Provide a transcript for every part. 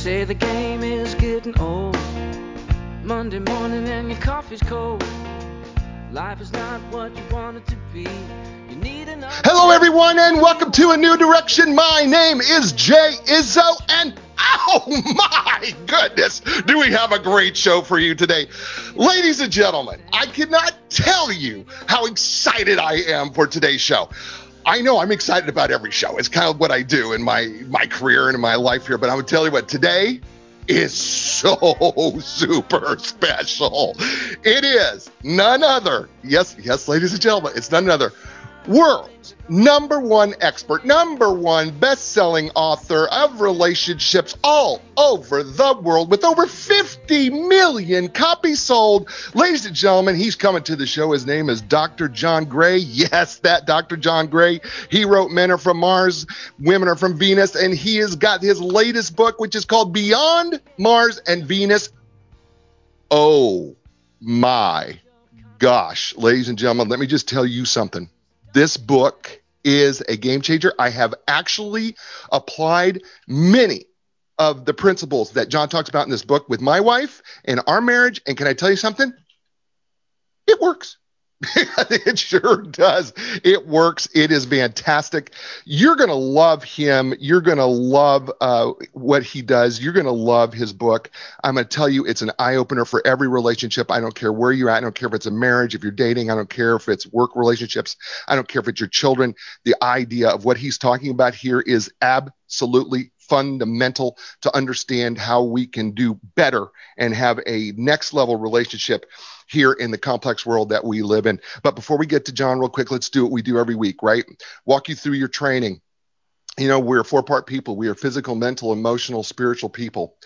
say the game is getting old. Monday morning and your coffee's cold. Life is not what you want it to be. You need another. Hello, everyone, and welcome to A New Direction. My name is Jay Izzo, and oh my goodness, do we have a great show for you today. Ladies and gentlemen, I cannot tell you how excited I am for today's show. I know I'm excited about every show. It's kind of what I do in my my career and in my life here, but I would tell you what, today is so super special. It is none other. Yes, yes, ladies and gentlemen, it's none other. World's number one expert, number one best-selling author of relationships all over the world with over 50 million copies sold. Ladies and gentlemen, he's coming to the show. His name is Dr. John Gray. Yes, that Dr. John Gray. He wrote Men Are From Mars, Women Are From Venus, and he has got his latest book, which is called Beyond Mars and Venus. Oh my gosh, ladies and gentlemen, let me just tell you something. This book is a game changer. I have actually applied many of the principles that John talks about in this book with my wife and our marriage. And can I tell you something? It works. it sure does. It works. It is fantastic. You're going to love him. You're going to love uh, what he does. You're going to love his book. I'm going to tell you, it's an eye opener for every relationship. I don't care where you're at. I don't care if it's a marriage, if you're dating. I don't care if it's work relationships. I don't care if it's your children. The idea of what he's talking about here is absolutely fundamental to understand how we can do better and have a next level relationship here in the complex world that we live in. But before we get to John, real quick, let's do what we do every week, right? Walk you through your training. You know, we're four part people. We are physical, mental, emotional, spiritual people.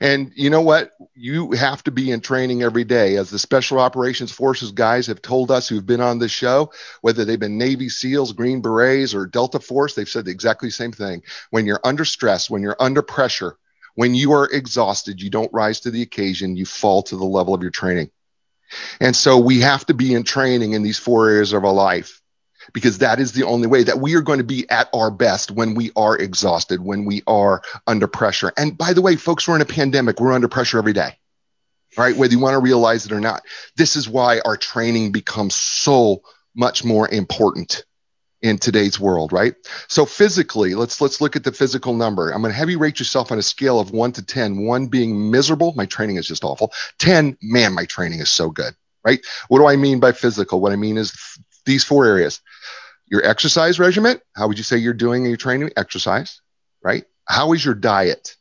And you know what? You have to be in training every day. As the Special Operations Forces guys have told us who've been on this show, whether they've been Navy SEALs, Green Berets, or Delta Force, they've said the exactly same thing. When you're under stress, when you're under pressure, when you are exhausted, you don't rise to the occasion, you fall to the level of your training. And so we have to be in training in these four areas of our life because that is the only way that we are going to be at our best when we are exhausted, when we are under pressure. And by the way, folks, we're in a pandemic. We're under pressure every day, right? Whether you want to realize it or not. This is why our training becomes so much more important in today's world, right? So physically, let's let's look at the physical number. I'm going to have you rate yourself on a scale of 1 to 10, 1 being miserable, my training is just awful. 10, man, my training is so good, right? What do I mean by physical? What I mean is these four areas. Your exercise regimen, how would you say you're doing your training? Exercise, right? How is your diet?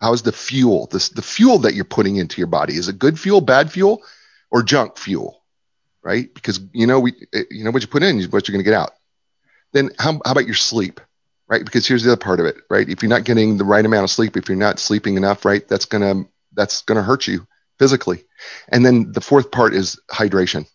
How is the fuel? The fuel that you're putting into your body. Is it good fuel, bad fuel, or junk fuel? Right? Because you know we you know what you put in is what you're going to get out then how, how about your sleep right because here's the other part of it right if you're not getting the right amount of sleep if you're not sleeping enough right that's gonna that's gonna hurt you physically and then the fourth part is hydration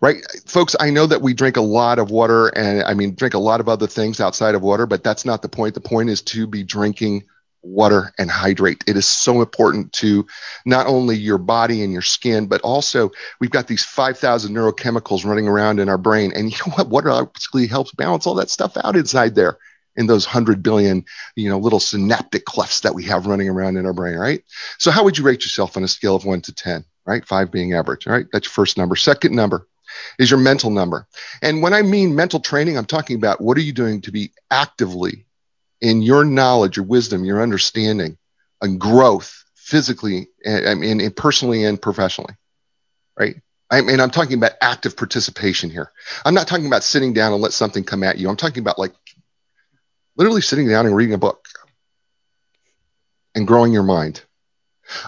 right folks i know that we drink a lot of water and i mean drink a lot of other things outside of water but that's not the point the point is to be drinking water and hydrate. It is so important to not only your body and your skin, but also we've got these 5,000 neurochemicals running around in our brain. And you know what? Water basically helps balance all that stuff out inside there in those 100 billion, you know, little synaptic clefts that we have running around in our brain, right? So how would you rate yourself on a scale of 1 to 10, right? 5 being average, all right? That's your first number. Second number is your mental number. And when I mean mental training, I'm talking about what are you doing to be actively in your knowledge, your wisdom, your understanding, and growth physically, I mean, and personally and professionally, right? I mean, I'm talking about active participation here. I'm not talking about sitting down and let something come at you. I'm talking about like literally sitting down and reading a book and growing your mind.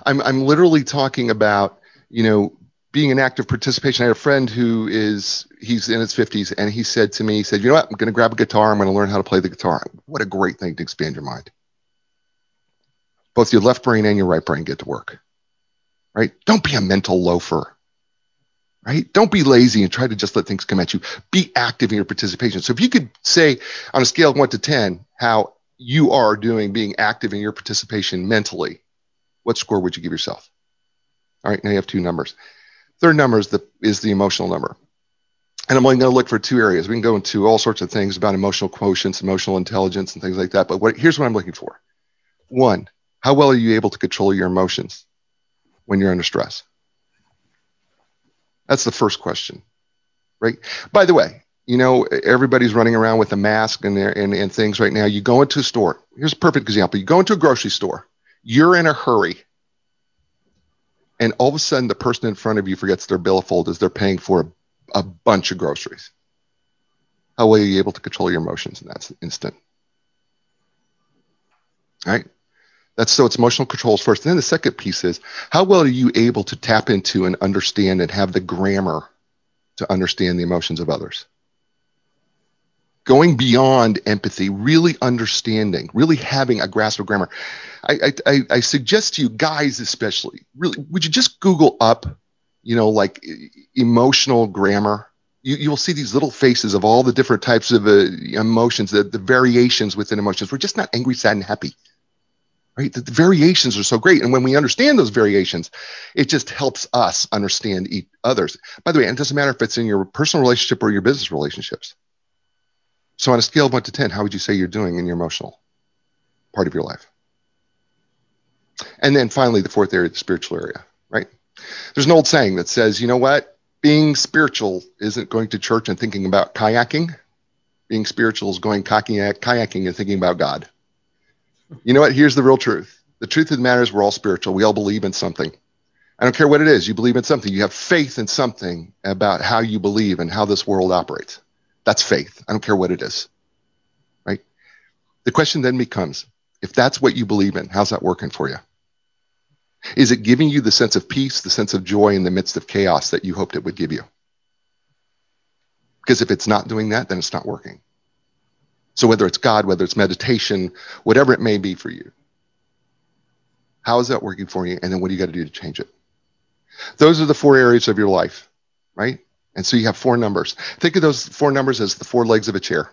I'm, I'm literally talking about, you know, being an active participation. I had a friend who is he's in his 50s, and he said to me, he said, "You know what? I'm going to grab a guitar. I'm going to learn how to play the guitar. What a great thing to expand your mind. Both your left brain and your right brain get to work. Right? Don't be a mental loafer. Right? Don't be lazy and try to just let things come at you. Be active in your participation. So if you could say on a scale of one to ten how you are doing being active in your participation mentally, what score would you give yourself? All right, now you have two numbers. Third number is the is the emotional number. And I'm only going to look for two areas. We can go into all sorts of things about emotional quotients, emotional intelligence, and things like that. But what, here's what I'm looking for. One, How well are you able to control your emotions when you're under stress? That's the first question, right? By the way, you know, everybody's running around with a mask and, and, and things right now. You go into a store. Here's a perfect example. You go into a grocery store. You're in a hurry. And all of a sudden, the person in front of you forgets their billfold as they're paying for a, a bunch of groceries. How well are you able to control your emotions in that instant? All right? That's so it's emotional controls first. And then the second piece is how well are you able to tap into and understand and have the grammar to understand the emotions of others? Going beyond empathy, really understanding, really having a grasp of grammar. I, I, I suggest to you guys, especially, really, would you just Google up, you know, like emotional grammar? You, you'll see these little faces of all the different types of uh, emotions, the, the variations within emotions. We're just not angry, sad, and happy right? The, the, variations are so great. And when we understand those variations, it just helps us understand each others. By the way, it doesn't matter if it's in your personal relationship or your business relationships. So on a scale of one to 10, how would you say you're doing in your emotional part of your life? And then finally, the fourth area, the spiritual area, right? There's an old saying that says, you know what? Being spiritual isn't going to church and thinking about kayaking. Being spiritual is going kayaking and thinking about God. You know what? Here's the real truth. The truth of the matter is we're all spiritual. We all believe in something. I don't care what it is. You believe in something. You have faith in something about how you believe and how this world operates. That's faith. I don't care what it is. Right? The question then becomes if that's what you believe in, how's that working for you? Is it giving you the sense of peace, the sense of joy in the midst of chaos that you hoped it would give you? Because if it's not doing that, then it's not working. So whether it's God, whether it's meditation, whatever it may be for you, how is that working for you? And then what do you got to do to change it? Those are the four areas of your life, right? And so you have four numbers. Think of those four numbers as the four legs of a chair.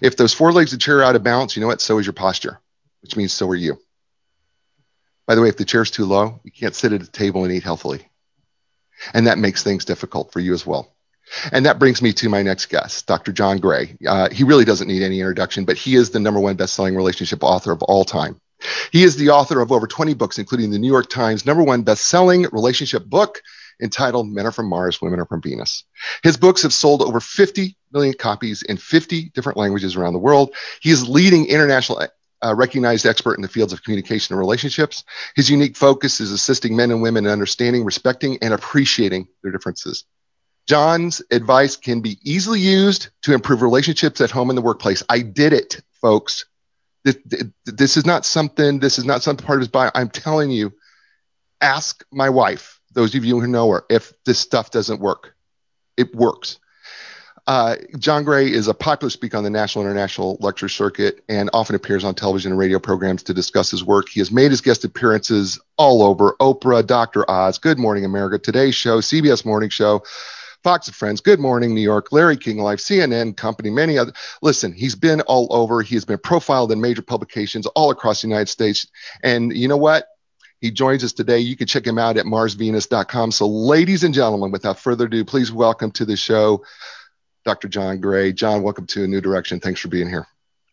If those four legs of a chair are out of balance, you know what? So is your posture, which means so are you. By the way, if the chair's too low, you can't sit at a table and eat healthily. And that makes things difficult for you as well. And that brings me to my next guest, Dr. John Gray. Uh, he really doesn't need any introduction, but he is the number one best-selling relationship author of all time. He is the author of over 20 books, including the New York Times number one best-selling relationship book entitled Men Are From Mars, Women Are From Venus. His books have sold over 50 million copies in 50 different languages around the world. He is leading international uh, recognized expert in the fields of communication and relationships. His unique focus is assisting men and women in understanding, respecting, and appreciating their differences. John's advice can be easily used to improve relationships at home and the workplace. I did it, folks. This, is not something, this is not something part of his bio. I'm telling you, ask my wife, those of you who know her, if this stuff doesn't work. It works. Uh, John Gray is a popular speaker on the national international lecture circuit and often appears on television and radio programs to discuss his work. He has made his guest appearances all over Oprah, Dr. Oz, Good Morning America, Today's Show, CBS Morning Show, Fox and Friends, Good Morning New York, Larry King Live, CNN Company, many other. Listen, he's been all over. He has been profiled in major publications all across the United States. And you know what? He joins us today. You can check him out at marsvenus.com. So, ladies and gentlemen, without further ado, please welcome to the show Dr. John Gray. John, welcome to A New Direction. Thanks for being here.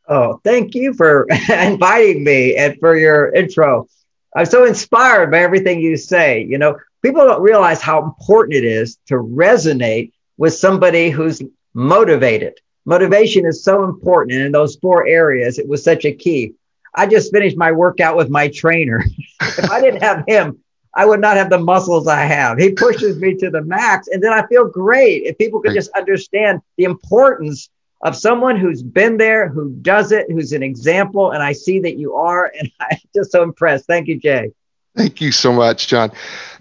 Oh, thank you for inviting me and for your intro. I'm so inspired by everything you say. You know, people don't realize how important it is to resonate with somebody who's motivated. Motivation is so important. And in those four areas, it was such a key. I just finished my workout with my trainer. if I didn't have him, I would not have the muscles I have. He pushes me to the max, and then I feel great. If people could just understand the importance of someone who's been there, who does it, who's an example, and I see that you are, and I'm just so impressed. Thank you, Jay. Thank you so much, John.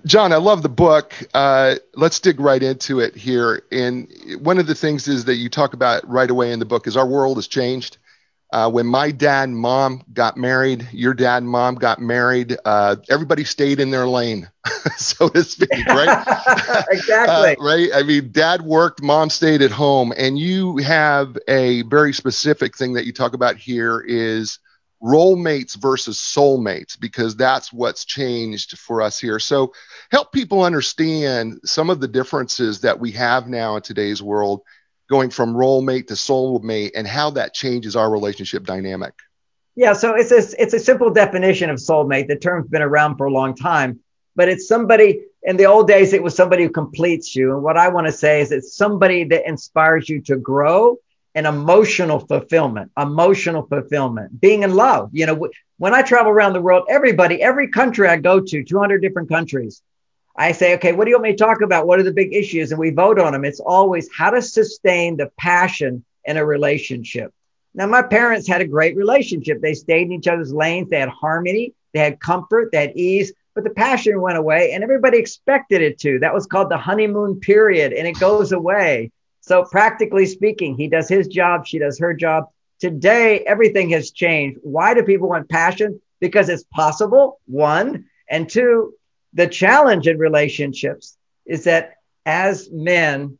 John, I love the book. Uh, let's dig right into it here. And one of the things is that you talk about right away in the book is our world has changed. Uh, when my dad and mom got married, your dad and mom got married, uh, everybody stayed in their lane, so to speak, right? exactly. Uh, right. I mean, dad worked, mom stayed at home, and you have a very specific thing that you talk about here is role mates versus soulmates because that's what's changed for us here. So help people understand some of the differences that we have now in today's world going from role mate to soul mate and how that changes our relationship dynamic. Yeah, so it's a it's a simple definition of soulmate. The term's been around for a long time, but it's somebody in the old days it was somebody who completes you. And what I want to say is it's somebody that inspires you to grow and emotional fulfillment, emotional fulfillment, being in love. You know, when I travel around the world, everybody, every country I go to, 200 different countries, I say, okay, what do you want me to talk about? What are the big issues? And we vote on them. It's always how to sustain the passion in a relationship. Now, my parents had a great relationship. They stayed in each other's lanes. They had harmony. They had comfort. They had ease, but the passion went away and everybody expected it to. That was called the honeymoon period and it goes away. So, practically speaking, he does his job. She does her job. Today, everything has changed. Why do people want passion? Because it's possible, one. And two, the challenge in relationships is that as men,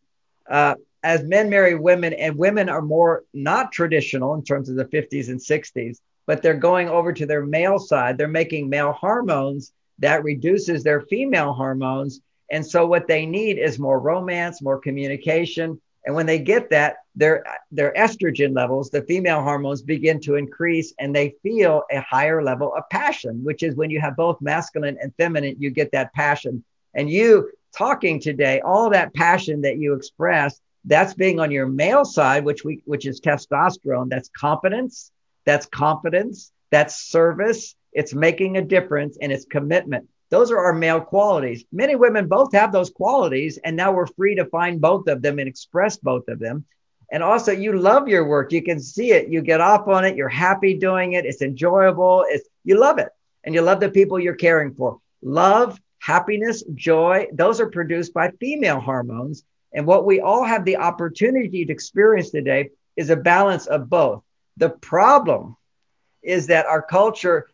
uh, as men marry women and women are more not traditional in terms of the 50s and 60s, but they're going over to their male side. They're making male hormones that reduces their female hormones. And so what they need is more romance, more communication. And when they get that, their their estrogen levels, the female hormones begin to increase and they feel a higher level of passion, which is when you have both masculine and feminine, you get that passion. And you talking today, all that passion that you express that's being on your male side, which we which is testosterone. That's competence, that's confidence, that's service, it's making a difference, and it's commitment. Those are our male qualities. Many women both have those qualities, and now we're free to find both of them and express both of them. And also, you love your work. You can see it. You get off on it. You're happy doing it. It's enjoyable. It's you love it, and you love the people you're caring for. Love, happiness, joy. Those are produced by female hormones, and what we all have the opportunity to experience today is a balance of both. The problem is that our culture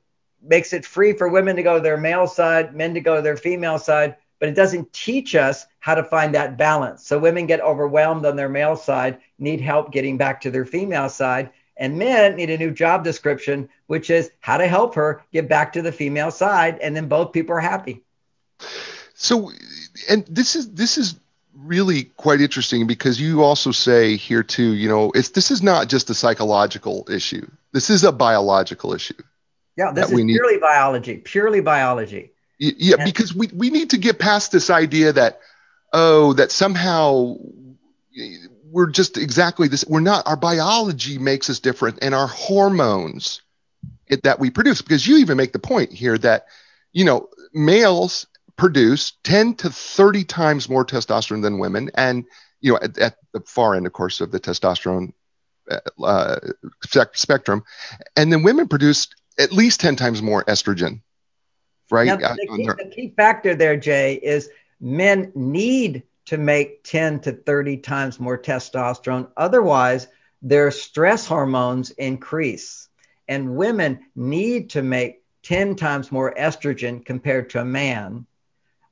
makes it free for women to go to their male side, men to go to their female side, but it doesn't teach us how to find that balance. So women get overwhelmed on their male side, need help getting back to their female side, and men need a new job description, which is how to help her get back to the female side, and then both people are happy. So, and this is this is really quite interesting because you also say here too, you know, it's this is not just a psychological issue. This is a biological issue. Yeah, this is purely need, biology, purely biology. Yeah, and, because we, we need to get past this idea that, oh, that somehow we're just exactly this. We're not, our biology makes us different and our hormones it, that we produce. Because you even make the point here that, you know, males produce 10 to 30 times more testosterone than women. And, you know, at, at the far end, of course, of the testosterone uh, spectrum. And then women produce at least 10 times more estrogen, right? Now, the, key, the key factor there, Jay, is men need to make 10 to 30 times more testosterone. Otherwise, their stress hormones increase. And women need to make 10 times more estrogen compared to a man.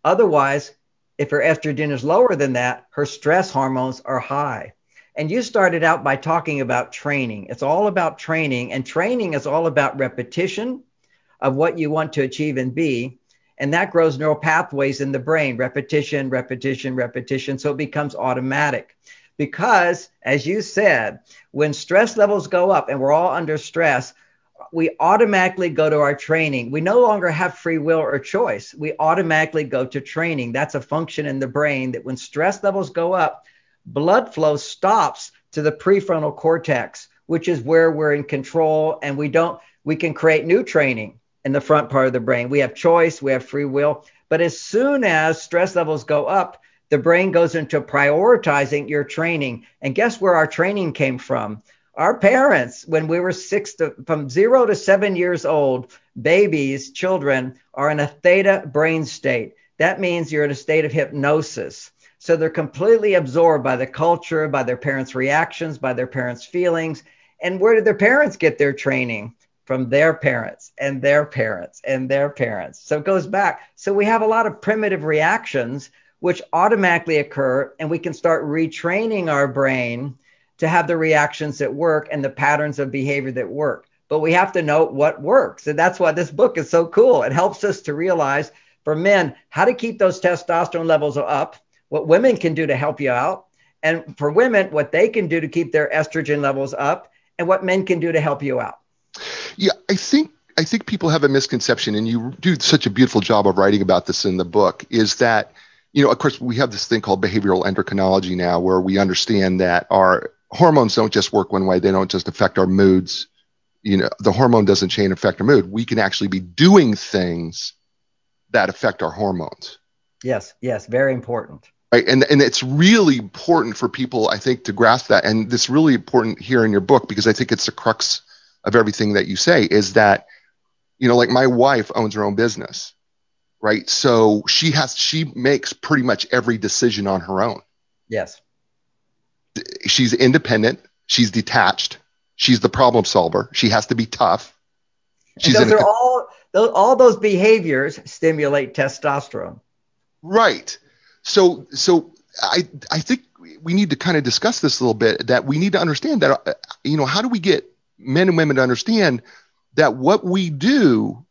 Otherwise, if her estrogen is lower than that, her stress hormones are high. And you started out by talking about training. It's all about training, and training is all about repetition of what you want to achieve and be. And that grows neural pathways in the brain repetition, repetition, repetition. So it becomes automatic. Because, as you said, when stress levels go up and we're all under stress, we automatically go to our training. We no longer have free will or choice. We automatically go to training. That's a function in the brain that when stress levels go up, blood flow stops to the prefrontal cortex, which is where we're in control and we don't we can create new training in the front part of the brain. We have choice, we have free will, but as soon as stress levels go up, the brain goes into prioritizing your training. And guess where our training came from? our parents, when we were six to from zero to seven years old, babies, children are in a theta brain state. That means you're in a state of hypnosis. So they're completely absorbed by the culture, by their parents' reactions, by their parents' feelings. And where did their parents get their training? From their parents and their parents and their parents. So it goes back. So we have a lot of primitive reactions which automatically occur, and we can start retraining our brain to have the reactions that work and the patterns of behavior that work. But we have to know what works. And that's why this book is so cool. It helps us to realize for men how to keep those testosterone levels up, what women can do to help you out, and for women, what they can do to keep their estrogen levels up, and what men can do to help you out. Yeah, I think I think people have a misconception, and you do such a beautiful job of writing about this in the book. Is that you know, of course, we have this thing called behavioral endocrinology now, where we understand that our hormones don't just work one way; they don't just affect our moods. You know, the hormone doesn't change affect our mood. We can actually be doing things that affect our hormones. Yes, yes, very important. Right, and and it's really important for people, I think, to grasp that. And this really important here in your book because I think it's the crux of everything that you say is that, you know, like my wife owns her own business, right? So she has she makes pretty much every decision on her own. Yes. She's independent. She's detached. She's the problem solver. She has to be tough. She's those are a, all those, all those behaviors stimulate testosterone. Right. So so I I think we need to kind of discuss this a little bit. That we need to understand that uh, you know how do we get men and women to understand that what we do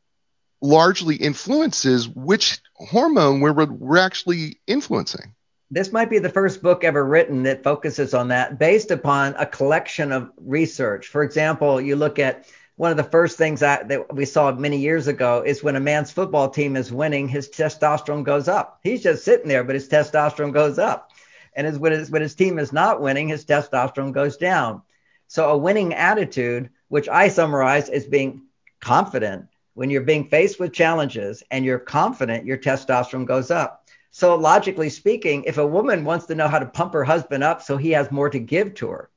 largely influences which hormone we're, we're actually influencing. This might be the first book ever written that focuses on that based upon a collection of research. For example, you look at one of the first things that, that we saw many years ago is when a man's football team is winning, his testosterone goes up. He's just sitting there, but his testosterone goes up. And as, when, his, when his team is not winning, his testosterone goes down. So a winning attitude, which I summarize as being confident, when you're being faced with challenges and you're confident, your testosterone goes up. So logically speaking, if a woman wants to know how to pump her husband up so he has more to give to her,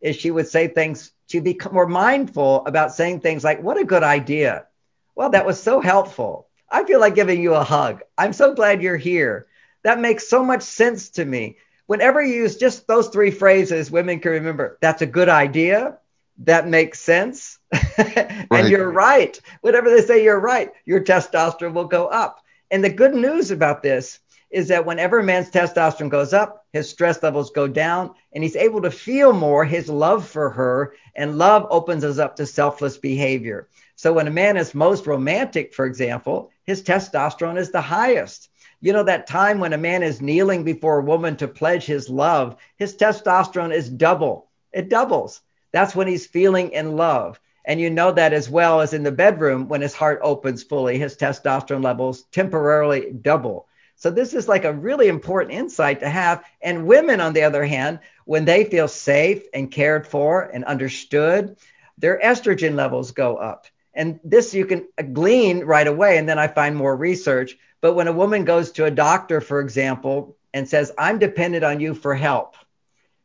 is she would say things to be more mindful about saying things like, What a good idea. Well, that was so helpful. I feel like giving you a hug. I'm so glad you're here. That makes so much sense to me. Whenever you use just those three phrases, women can remember that's a good idea. That makes sense. and right. you're right. Whatever they say, you're right. Your testosterone will go up. And the good news about this is that whenever a man's testosterone goes up, his stress levels go down, and he's able to feel more his love for her. And love opens us up to selfless behavior. So when a man is most romantic, for example, his testosterone is the highest. You know, that time when a man is kneeling before a woman to pledge his love, his testosterone is double. It doubles. That's when he's feeling in love. And you know that as well as in the bedroom when his heart opens fully, his testosterone levels temporarily double. So this is like a really important insight to have. And women, on the other hand, when they feel safe and cared for and understood, their estrogen levels go up. And this you can glean right away. And then I find more research. But when a woman goes to a doctor, for example, and says, I'm dependent on you for help,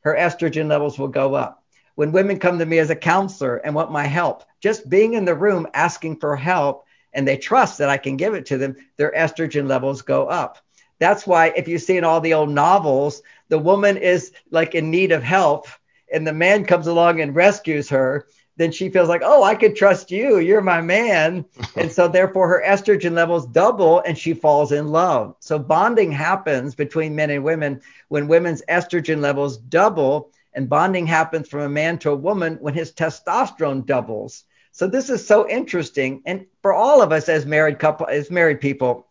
her estrogen levels will go up. When women come to me as a counselor and want my help, just being in the room asking for help and they trust that I can give it to them, their estrogen levels go up. That's why if you see in all the old novels, the woman is like in need of help and the man comes along and rescues her, then she feels like, oh, I could trust you. You're my man. and so therefore her estrogen levels double and she falls in love. So bonding happens between men and women when women's estrogen levels double and bonding happens from a man to a woman when his testosterone doubles. So this is so interesting. And for all of us as married couple, as married people,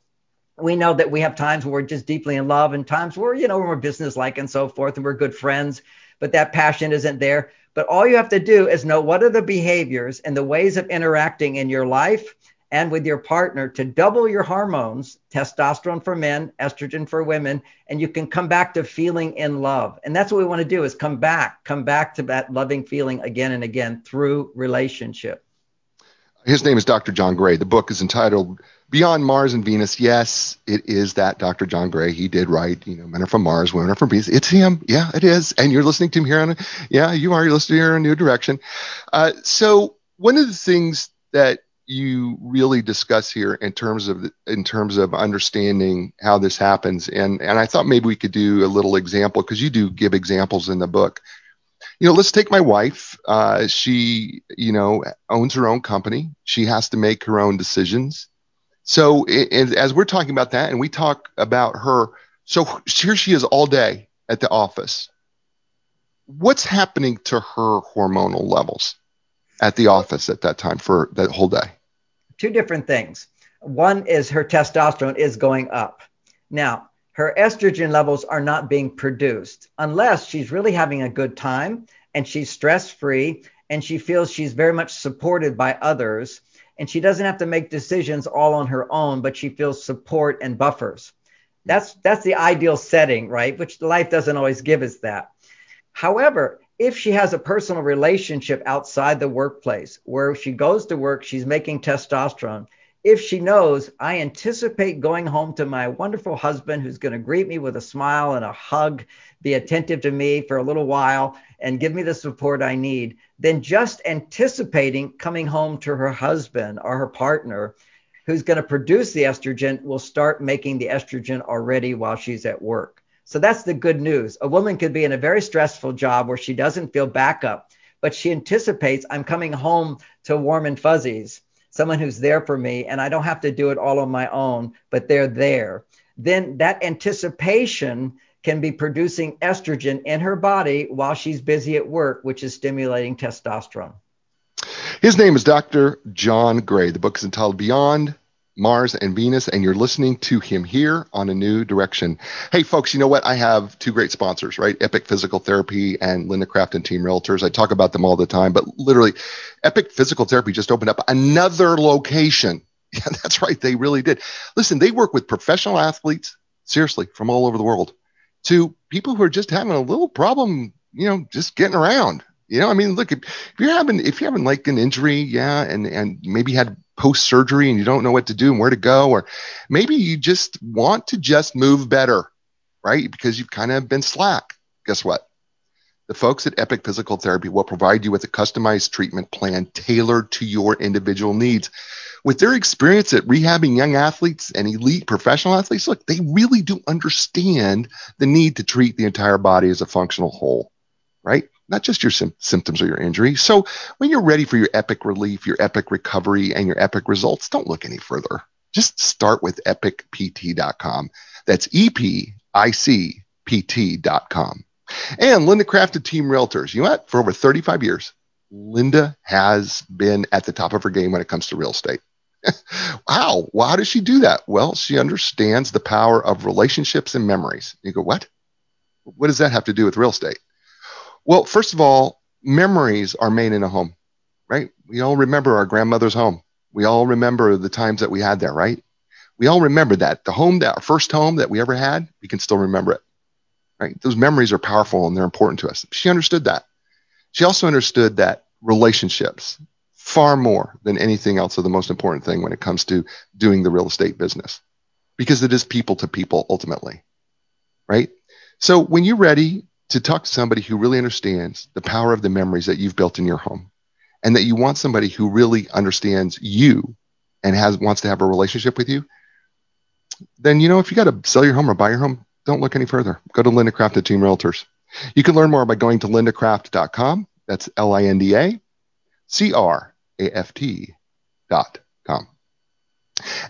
we know that we have times where we're just deeply in love and times where, you know, we're businesslike and so forth and we're good friends, but that passion isn't there. But all you have to do is know what are the behaviors and the ways of interacting in your life and with your partner to double your hormones, testosterone for men, estrogen for women, and you can come back to feeling in love. And that's what we want to do is come back, come back to that loving feeling again and again through relationship. His name is Dr. John Gray. The book is entitled Beyond Mars and Venus. Yes, it is that Dr. John Gray. He did write, you know, men are from Mars, women are from Venus. It's him. Yeah, it is. And you're listening to him here on, yeah, you are. You're listening here on New Direction. Uh, so one of the things that you really discuss here in terms of in terms of understanding how this happens and and I thought maybe we could do a little example because you do give examples in the book you know, let's take my wife. Uh, she, you know, owns her own company. She has to make her own decisions. So, it, as we're talking about that, and we talk about her, so here she is all day at the office. What's happening to her hormonal levels at the office at that time for that whole day? Two different things. One is her testosterone is going up. Now, her estrogen levels are not being produced unless she's really having a good time and she's stress free and she feels she's very much supported by others and she doesn't have to make decisions all on her own, but she feels support and buffers. That's that's the ideal setting, right? Which life doesn't always give us that. However, if she has a personal relationship outside the workplace where she goes to work, she's making testosterone. If she knows, I anticipate going home to my wonderful husband who's going to greet me with a smile and a hug, be attentive to me for a little while, and give me the support I need, then just anticipating coming home to her husband or her partner who's going to produce the estrogen will start making the estrogen already while she's at work. So that's the good news. A woman could be in a very stressful job where she doesn't feel backup, but she anticipates I'm coming home to warm and fuzzies, someone who's there for me, and I don't have to do it all on my own, but they're there. Then that anticipation can be producing estrogen in her body while she's busy at work, which is stimulating testosterone. His name is Dr. John Gray. The book is entitled Beyond Mars and Venus, and you're listening to him here on A New Direction. Hey, folks, you know what? I have two great sponsors, right? Epic Physical Therapy and Linda Craft and Team Realtors. I talk about them all the time, but literally, Epic Physical Therapy just opened up another location. Yeah, that's right. They really did. Listen, they work with professional athletes, seriously, from all over the world to people who are just having a little problem, you know, just getting around. You know, I mean, look, if, if you're having if you're having like an injury, yeah, and and maybe had post surgery and you don't know what to do and where to go, or maybe you just want to just move better, right? Because you've kind of been slack. Guess what? The folks at Epic Physical Therapy will provide you with a customized treatment plan tailored to your individual needs with their experience at rehabbing young athletes and elite professional athletes, look, they really do understand the need to treat the entire body as a functional whole, right? Not just your sim- symptoms or your injury. So when you're ready for your epic relief, your epic recovery, and your epic results, don't look any further. Just start with epicpt.com. That's E P I C P T.com. And Linda Craft and Team Realtors. You know what? For over 35 years, Linda has been at the top of her game when it comes to real estate. wow. Well, how does she do that? Well, she understands the power of relationships and memories. You go, what? What does that have to do with real estate? Well, first of all, memories are made in a home, right? We all remember our grandmother's home. We all remember the times that we had there, right? We all remember that. The home that our first home that we ever had, we can still remember it. Right? Those memories are powerful and they're important to us. She understood that. She also understood that relationships, far more than anything else are the most important thing when it comes to doing the real estate business because it is people to people ultimately. Right? So when you're ready to talk to somebody who really understands the power of the memories that you've built in your home and that you want somebody who really understands you and has wants to have a relationship with you, then you know if you got to sell your home or buy your home, don't look any further. Go to Linda Craft at Team Realtors. You can learn more by going to lindacraft.com. That's L I N D A C R aft.com.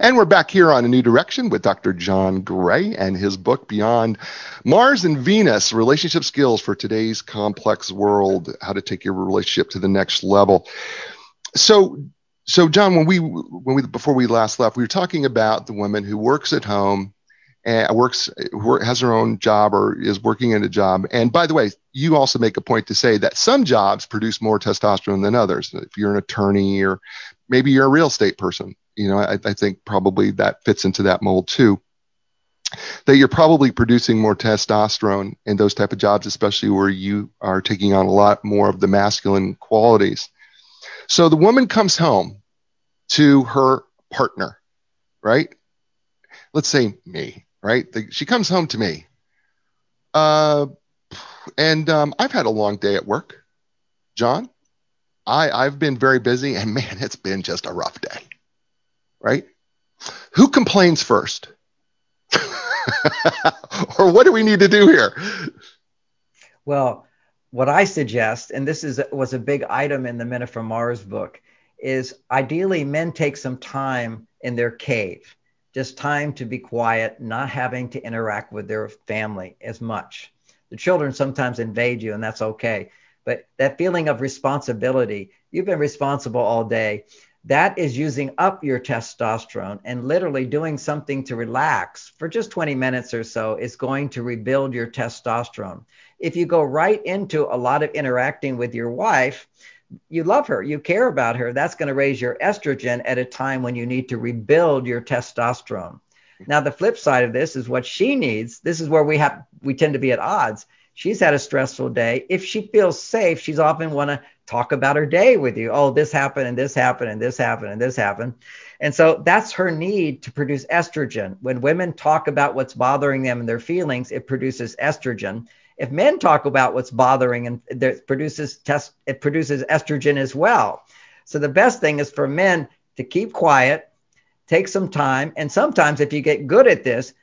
And we're back here on A New Direction with Dr. John Gray and his book, Beyond Mars and Venus Relationship Skills for Today's Complex World How to Take Your Relationship to the Next Level. So, so John, when we, when we, before we last left, we were talking about the woman who works at home and works has her own job or is working in a job. And by the way, you also make a point to say that some jobs produce more testosterone than others. If you're an attorney or maybe you're a real estate person, you know, I, I think probably that fits into that mold too. That you're probably producing more testosterone in those type of jobs, especially where you are taking on a lot more of the masculine qualities. So the woman comes home to her partner, right? Let's say me, right? The, she comes home to me. Uh, and um, I've had a long day at work, John. I, I've been very busy, and man, it's been just a rough day, right? Who complains first? or what do we need to do here? Well, what I suggest, and this is was a big item in the Men from Mars book, is ideally men take some time in their cave just time to be quiet, not having to interact with their family as much. The children sometimes invade you, and that's okay. But that feeling of responsibility, you've been responsible all day. That is using up your testosterone and literally doing something to relax for just 20 minutes or so is going to rebuild your testosterone. If you go right into a lot of interacting with your wife, you love her, you care about her. That's going to raise your estrogen at a time when you need to rebuild your testosterone. Now, the flip side of this is what she needs. This is where we have we tend to be at odds. She's had a stressful day. If she feels safe, she's often want to talk about her day with you. Oh, this happened and this happened and this happened and this happened. And so that's her need to produce estrogen. When women talk about what's bothering them and their feelings, it produces estrogen. If men talk about what's bothering and it produces test, it produces estrogen as well. So the best thing is for men to keep quiet, take some time, and sometimes if you get good at this,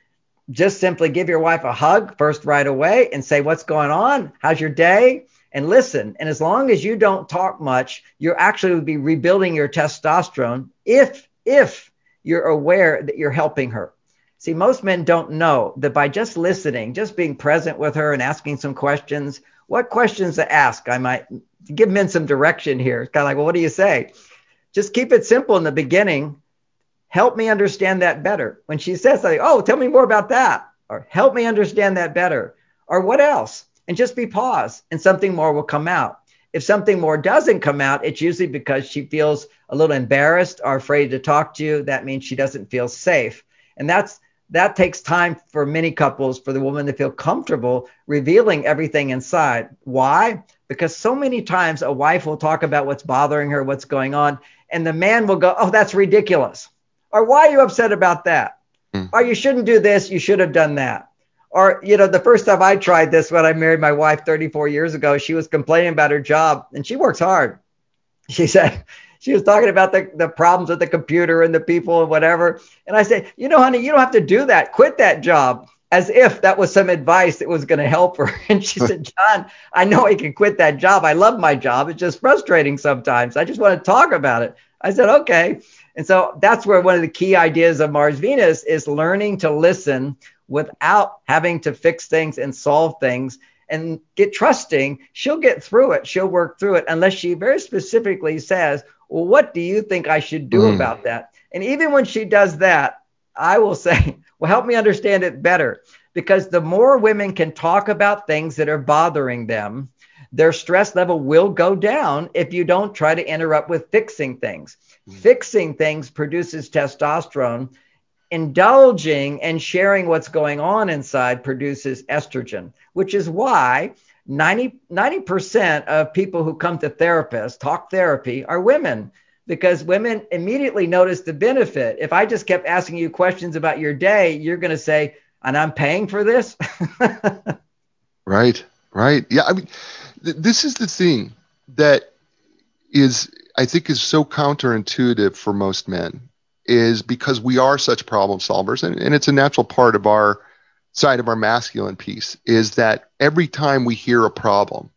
just simply give your wife a hug first right away and say, What's going on? How's your day? And listen. And as long as you don't talk much, you're actually be rebuilding your testosterone if if you're aware that you're helping her. See, most men don't know that by just listening, just being present with her and asking some questions, what questions to ask? I might give men some direction here. It's kind of like, well, what do you say? Just keep it simple in the beginning. Help me understand that better. When she says something, oh, tell me more about that, or help me understand that better, or what else? And just be paused and something more will come out. If something more doesn't come out, it's usually because she feels a little embarrassed or afraid to talk to you. That means she doesn't feel safe. And that's that takes time for many couples for the woman to feel comfortable revealing everything inside. Why? Because so many times a wife will talk about what's bothering her, what's going on, and the man will go, Oh, that's ridiculous. Or why are you upset about that? Mm. Or you shouldn't do this, you should have done that. Or, you know, the first time I tried this when I married my wife 34 years ago, she was complaining about her job and she works hard. She said, she was talking about the, the problems with the computer and the people and whatever. And I said, you know, honey, you don't have to do that. Quit that job. As if that was some advice that was going to help her. And she said, John, I know I can quit that job. I love my job. It's just frustrating sometimes. I just want to talk about it. I said, okay. And so that's where one of the key ideas of Mars Venus is learning to listen without having to fix things and solve things and get trusting. She'll get through it. She'll work through it unless she very specifically says, well, what do you think I should do mm. about that? And even when she does that, I will say, well, help me understand it better. Because the more women can talk about things that are bothering them, their stress level will go down if you don't try to interrupt with fixing things. Mm. Fixing things produces testosterone. Indulging and sharing what's going on inside produces estrogen, which is why 90, 90% of people who come to therapists, talk therapy, are women because women immediately notice the benefit. If I just kept asking you questions about your day, you're going to say, and I'm paying for this. right, right. Yeah. I mean, th- this is the thing that is, I think, is so counterintuitive for most men is because we are such problem solvers and, and it's a natural part of our side of our masculine piece is that every time we hear a problem,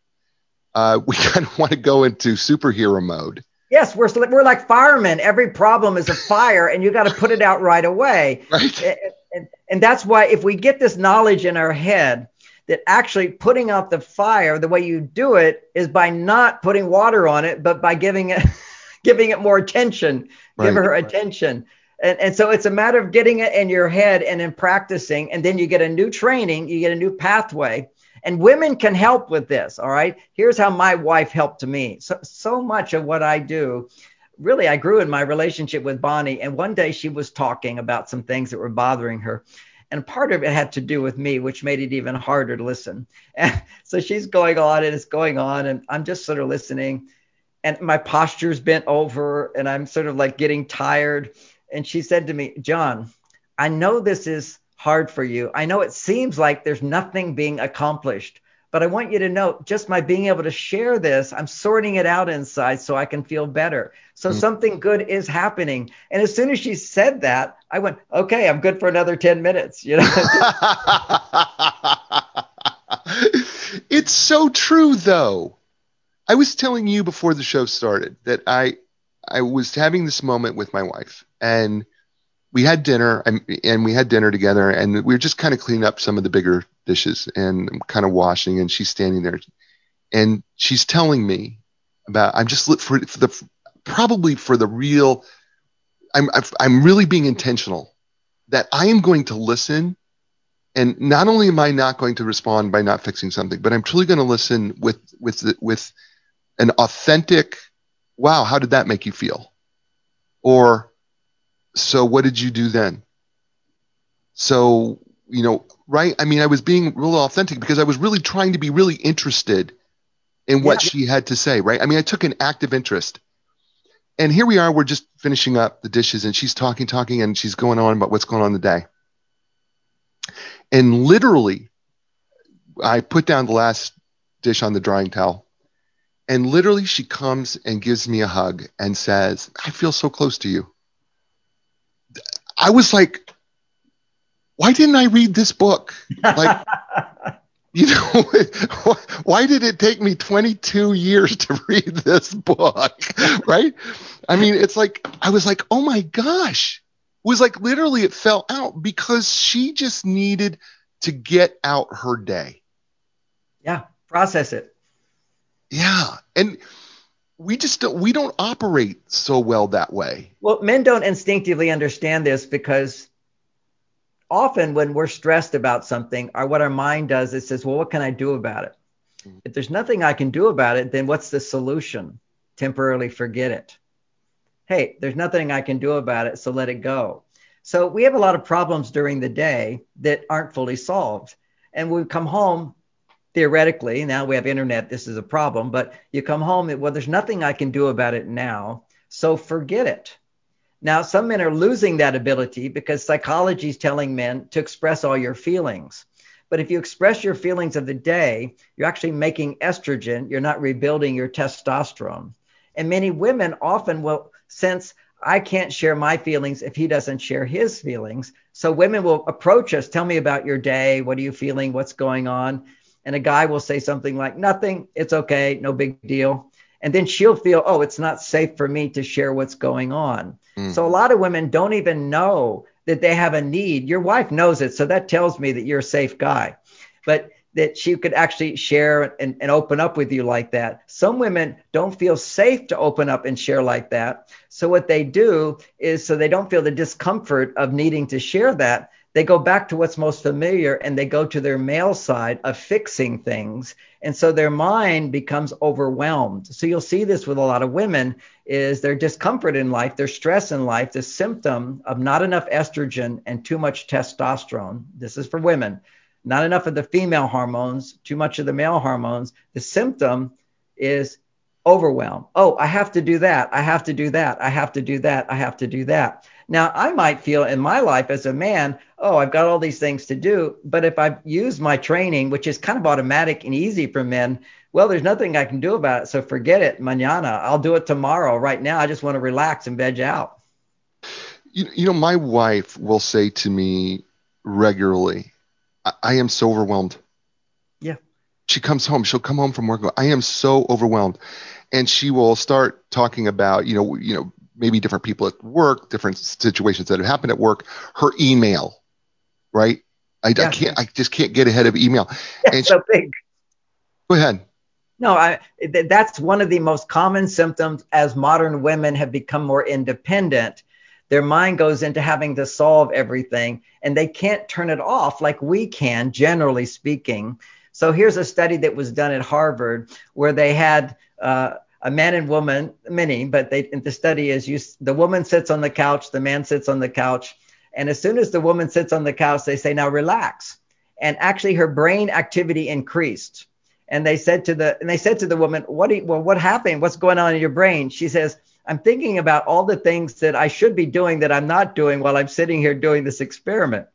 uh, we kind of want to go into superhero mode. Yes, we're we're like firemen. Every problem is a fire, and you got to put it out right away. Right. And, and, and that's why if we get this knowledge in our head that actually putting out the fire, the way you do it is by not putting water on it, but by giving it giving it more attention. Right. Give her attention. And, and so it's a matter of getting it in your head and in practicing. And then you get a new training, you get a new pathway. And women can help with this. All right. Here's how my wife helped me. So, so much of what I do, really, I grew in my relationship with Bonnie. And one day she was talking about some things that were bothering her. And part of it had to do with me, which made it even harder to listen. And so she's going on and it's going on. And I'm just sort of listening. And my posture's bent over and I'm sort of like getting tired and she said to me, John, I know this is hard for you. I know it seems like there's nothing being accomplished, but I want you to know just my being able to share this, I'm sorting it out inside so I can feel better. So mm-hmm. something good is happening. And as soon as she said that, I went, okay, I'm good for another 10 minutes, you know. it's so true though. I was telling you before the show started that I I was having this moment with my wife and we had dinner and we had dinner together and we were just kind of cleaning up some of the bigger dishes and kind of washing and she's standing there and she's telling me about i'm just for, for the probably for the real i'm i'm really being intentional that i am going to listen and not only am i not going to respond by not fixing something but i'm truly going to listen with with the, with an authentic, wow, how did that make you feel? Or, so what did you do then? So, you know, right? I mean, I was being real authentic because I was really trying to be really interested in what yeah. she had to say, right? I mean, I took an active interest. And here we are, we're just finishing up the dishes and she's talking, talking, and she's going on about what's going on in the day. And literally, I put down the last dish on the drying towel. And literally, she comes and gives me a hug and says, I feel so close to you. I was like, why didn't I read this book? Like, you know, why did it take me 22 years to read this book? Right? I mean, it's like, I was like, oh my gosh. It was like literally it fell out because she just needed to get out her day. Yeah, process it. Yeah. And we just don't we don't operate so well that way. Well, men don't instinctively understand this because often when we're stressed about something, or what our mind does is says, well, what can I do about it? If there's nothing I can do about it, then what's the solution? Temporarily forget it. Hey, there's nothing I can do about it, so let it go. So we have a lot of problems during the day that aren't fully solved. And we come home, theoretically, now we have internet, this is a problem, but you come home, well, there's nothing I can do about it now, so forget it. Now, some men are losing that ability because psychology is telling men to express all your feelings. But if you express your feelings of the day, you're actually making estrogen, you're not rebuilding your testosterone. And many women often will sense, I can't share my feelings if he doesn't share his feelings. So women will approach us, tell me about your day. What are you feeling? What's going on? And a guy will say something like, nothing, it's okay, no big deal. And then she'll feel, oh, it's not safe for me to share what's going on. Mm. So a lot of women don't even know that they have a need. Your wife knows it, so that tells me that you're a safe guy. But that she could actually share and, and open up with you like that. Some women don't feel safe to open up and share like that. So what they do is so they don't feel the discomfort of needing to share that, they go back to what's most familiar and they go to their male side of fixing things. And so their mind becomes overwhelmed. So you'll see this with a lot of women is their discomfort in life their stress in life the symptom of not enough estrogen and too much testosterone. This is for women. Not enough of the female hormones too much of the male hormones. The symptom is overwhelm. Oh i have to do that. I have to do that. I have to do that. I have to do that now, I might feel in my life as a man, oh, I've got all these things to do. But if I use my training, which is kind of automatic and easy for men, well, there's nothing I can do about it. So forget it, mañana. I'll do it tomorrow. Right now, I just want to relax and veg out. You, you know, my wife will say to me regularly, I, I am so overwhelmed. Yeah. She comes home, she'll come home from work. I am so overwhelmed. And she will start talking about, you know, you know, maybe different people at work, different situations that have happened at work, her email, right? I, yeah. I can't, I just can't get ahead of email. That's and so she, big. Go ahead. No, I, that's one of the most common symptoms as modern women have become more independent. Their mind goes into having to solve everything and they can't turn it off like we can, generally speaking. So here's a study that was done at Harvard where they had uh, a man and woman, many, but they, the study is you, the woman sits on the couch, the man sits on the couch. And as soon as the woman sits on the couch, they say, now relax. And actually her brain activity increased. And they said to the, and they said to the woman, what, you, well, what happened? What's going on in your brain? She says, I'm thinking about all the things that I should be doing that I'm not doing while I'm sitting here doing this experiment.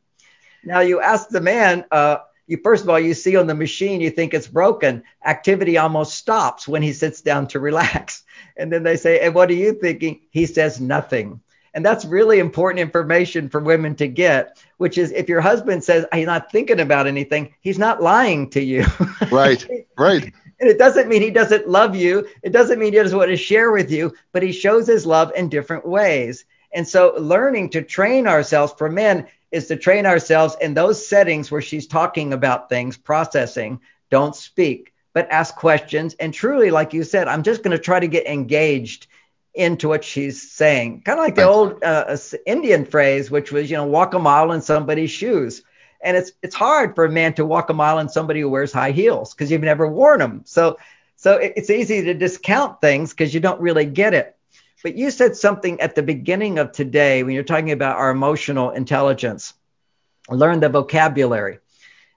Now you ask the man, uh, you first of all you see on the machine you think it's broken. Activity almost stops when he sits down to relax. And then they say and what are you thinking? He says nothing. And that's really important information for women to get which is if your husband says he's not thinking about anything he's not lying to you. Right right. And it doesn't mean he doesn't love you. It doesn't mean he doesn't want to share with you but he shows his love in different ways. And so learning to train ourselves for men is to train ourselves in those settings where she's talking about things, processing, don't speak, but ask questions. And truly, like you said, I'm just going to try to get engaged into what she's saying. Kind of like the old uh, Indian phrase, which was, you know, walk a mile in somebody's shoes. And it's it's hard for a man to walk a mile in somebody who wears high heels because you've never worn them. So So it's easy to discount things because you don't really get it. But you said something at the beginning of today when you're talking about our emotional intelligence. Learn the vocabulary.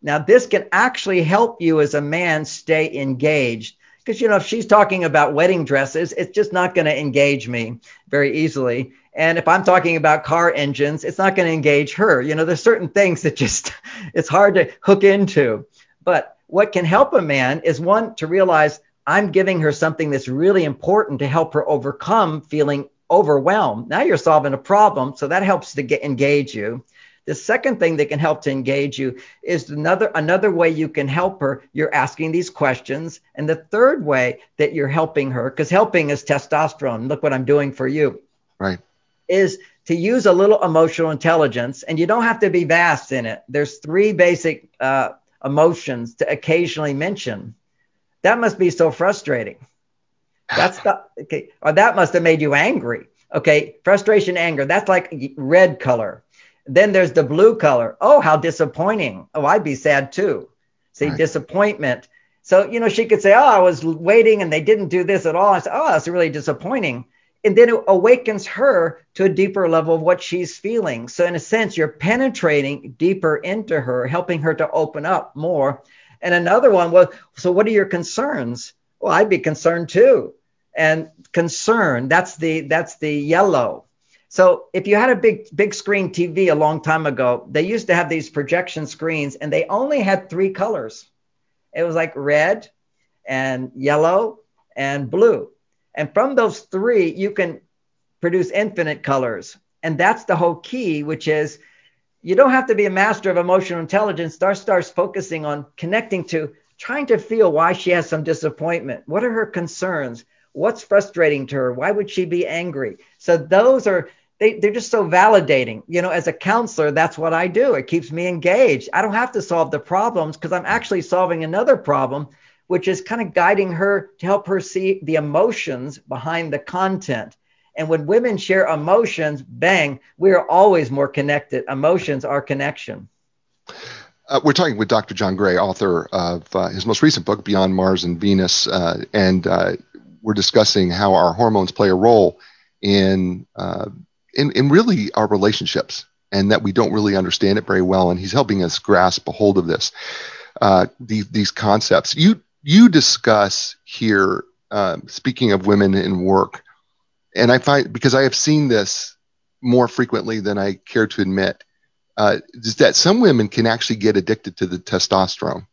Now, this can actually help you as a man stay engaged. Because, you know, if she's talking about wedding dresses, it's just not going to engage me very easily. And if I'm talking about car engines, it's not going to engage her. You know, there's certain things that just, it's hard to hook into. But what can help a man is one, to realize I'm giving her something that's really important to help her overcome feeling overwhelmed. Now you're solving a problem. So that helps to get, engage you. The second thing that can help to engage you is another another way you can help her. You're asking these questions, and the third way that you're helping her, because helping is testosterone. Look what I'm doing for you. Right. Is to use a little emotional intelligence, and you don't have to be vast in it. There's three basic uh, emotions to occasionally mention. That must be so frustrating. That's the okay, or that must have made you angry. Okay, frustration, anger. That's like red color. Then there's the blue color. Oh, how disappointing. Oh, I'd be sad too. See, right. disappointment. So, you know, she could say, Oh, I was waiting and they didn't do this at all. I said, Oh, that's really disappointing. And then it awakens her to a deeper level of what she's feeling. So, in a sense, you're penetrating deeper into her, helping her to open up more. And another one was, So, what are your concerns? Well, I'd be concerned too. And concern, that's the that's the yellow. So if you had a big big screen TV a long time ago, they used to have these projection screens and they only had three colors. It was like red and yellow and blue. And from those three, you can produce infinite colors. And that's the whole key, which is you don't have to be a master of emotional intelligence. Start starts focusing on connecting to trying to feel why she has some disappointment. What are her concerns? What's frustrating to her? Why would she be angry? So those are they, they're just so validating. You know, as a counselor, that's what I do. It keeps me engaged. I don't have to solve the problems because I'm actually solving another problem, which is kind of guiding her to help her see the emotions behind the content. And when women share emotions, bang, we are always more connected. Emotions are connection. Uh, we're talking with Dr. John Gray, author of uh, his most recent book, Beyond Mars and Venus. Uh, and uh, we're discussing how our hormones play a role in uh, in, in really our relationships and that we don't really understand it very well. And he's helping us grasp a hold of this, uh, these, these concepts. You, you discuss here, speaking of women in work, and I find because I have seen this more frequently than I care to admit, uh, is that some women can actually get addicted to the testosterone.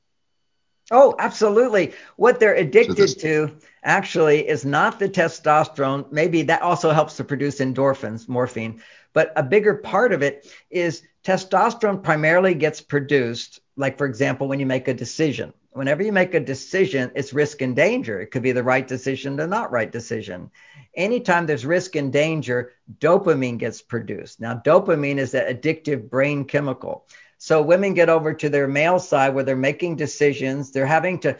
Oh, absolutely. What they're addicted so this, to actually is not the testosterone. Maybe that also helps to produce endorphins, morphine. But a bigger part of it is testosterone primarily gets produced, like, for example, when you make a decision. Whenever you make a decision, it's risk and danger. It could be the right decision, the not right decision. Anytime there's risk and danger, dopamine gets produced. Now, dopamine is that addictive brain chemical. So women get over to their male side where they're making decisions. They're having to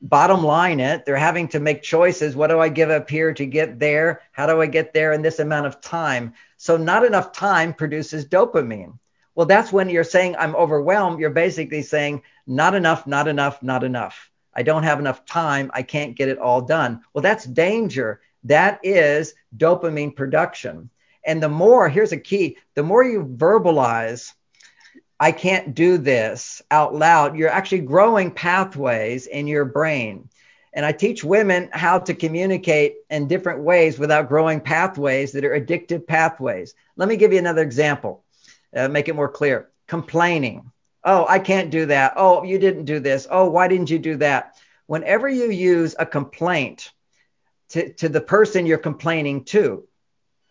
bottom line it. They're having to make choices. What do I give up here to get there? How do I get there in this amount of time? So not enough time produces dopamine. Well, that's when you're saying I'm overwhelmed. You're basically saying not enough, not enough, not enough. I don't have enough time. I can't get it all done. Well, that's danger. That is dopamine production. And the more, here's a key the more you verbalize I can't do this out loud, you're actually growing pathways in your brain. And I teach women how to communicate in different ways without growing pathways that are addictive pathways. Let me give you another example, uh, make it more clear. Complaining. Oh, I can't do that. Oh, you didn't do this. Oh, why didn't you do that? Whenever you use a complaint to, to the person you're complaining to,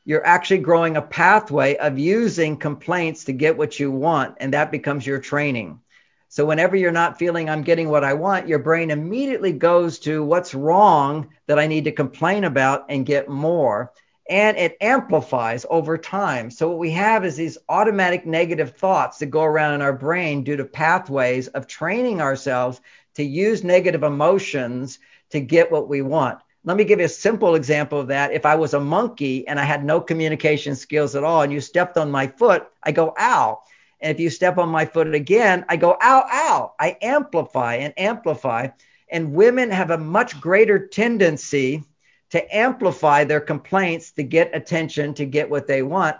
you're actually growing a pathway of using complaints to get what you want, and that becomes your training. So, whenever you're not feeling I'm getting what I want, your brain immediately goes to what's wrong that I need to complain about and get more. And it amplifies over time. So, what we have is these automatic negative thoughts that go around in our brain due to pathways of training ourselves to use negative emotions to get what we want. Let me give you a simple example of that. If I was a monkey and I had no communication skills at all and you stepped on my foot, I go, ow. And if you step on my foot again, I go, ow, ow. I amplify and amplify. And women have a much greater tendency to amplify their complaints to get attention, to get what they want.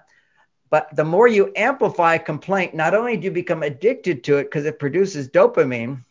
But the more you amplify a complaint, not only do you become addicted to it because it produces dopamine,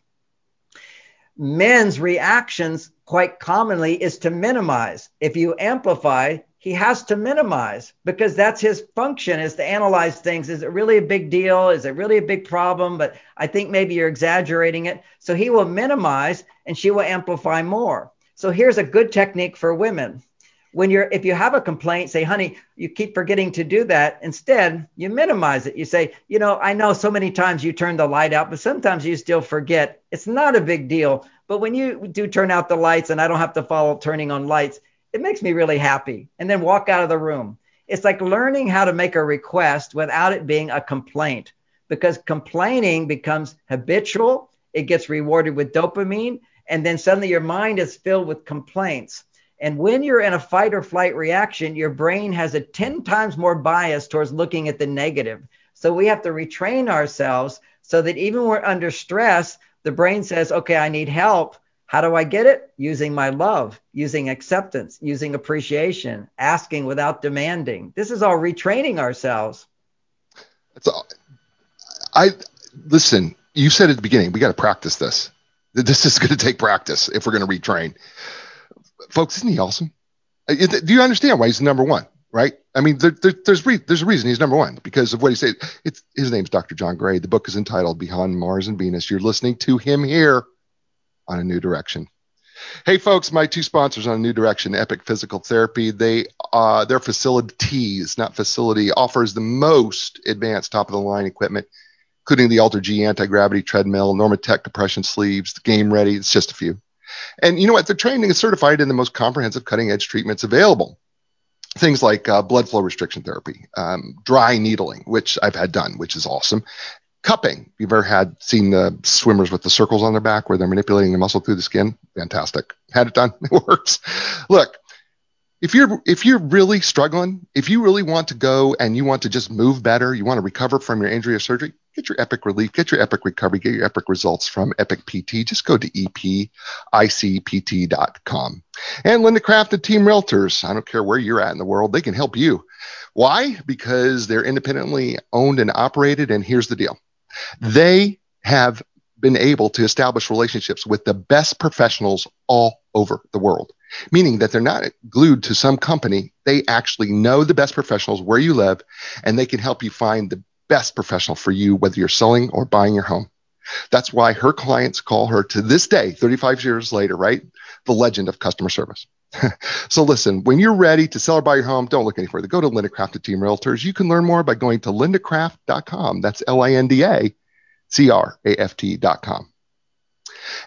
men's reactions quite commonly is to minimize. If you amplify, he has to minimize because that's his function is to analyze things. Is it really a big deal? Is it really a big problem? But I think maybe you're exaggerating it. So he will minimize and she will amplify more. So here's a good technique for women. When you're if you have a complaint, say, honey, you keep forgetting to do that. Instead, you minimize it. You say, you know, I know so many times you turn the light out, but sometimes you still forget. It's not a big deal. But when you do turn out the lights and I don't have to follow turning on lights, it makes me really happy. And then walk out of the room. It's like learning how to make a request without it being a complaint because complaining becomes habitual. It gets rewarded with dopamine. And then suddenly your mind is filled with complaints. And when you're in a fight or flight reaction, your brain has a 10 times more bias towards looking at the negative. So we have to retrain ourselves so that even when we're under stress, the brain says, okay, I need help. How do I get it? Using my love, using acceptance, using appreciation, asking without demanding. This is all retraining ourselves. That's all. I listen. You said at the beginning, we got to practice this. This is going to take practice if we're going to retrain. Folks, isn't he awesome? Do you understand why he's number one? Right? I mean, there, there, there's re- there's a reason he's number one because of what he said. It's his name's Dr. John Gray. The book is entitled Beyond Mars and Venus. You're listening to him here on a new direction. Hey folks, my two sponsors on a new direction, Epic Physical Therapy. They uh, their facilities, not facility, offers the most advanced top of the line equipment, including the Alter G anti-gravity treadmill, Normatec depression sleeves, the game ready. It's just a few. And you know what? Their training is certified in the most comprehensive cutting edge treatments available. Things like uh, blood flow restriction therapy, um, dry needling, which I've had done, which is awesome, cupping. You've ever had seen the swimmers with the circles on their back where they're manipulating the muscle through the skin? Fantastic. Had it done. It works. Look, if you're if you're really struggling, if you really want to go and you want to just move better, you want to recover from your injury or surgery, get your epic relief, get your epic recovery, get your epic results from Epic PT. Just go to epicpt.com. And Linda Craft and Team Realtors, I don't care where you're at in the world, they can help you. Why? Because they're independently owned and operated. And here's the deal they have been able to establish relationships with the best professionals all over the world, meaning that they're not glued to some company. They actually know the best professionals where you live, and they can help you find the best professional for you, whether you're selling or buying your home. That's why her clients call her to this day, 35 years later, right? The legend of customer service. so listen, when you're ready to sell or buy your home, don't look any further. Go to Linda Craft Team Realtors. You can learn more by going to lindacraft.com. That's L-I-N-D-A C-R-A-F-T.com.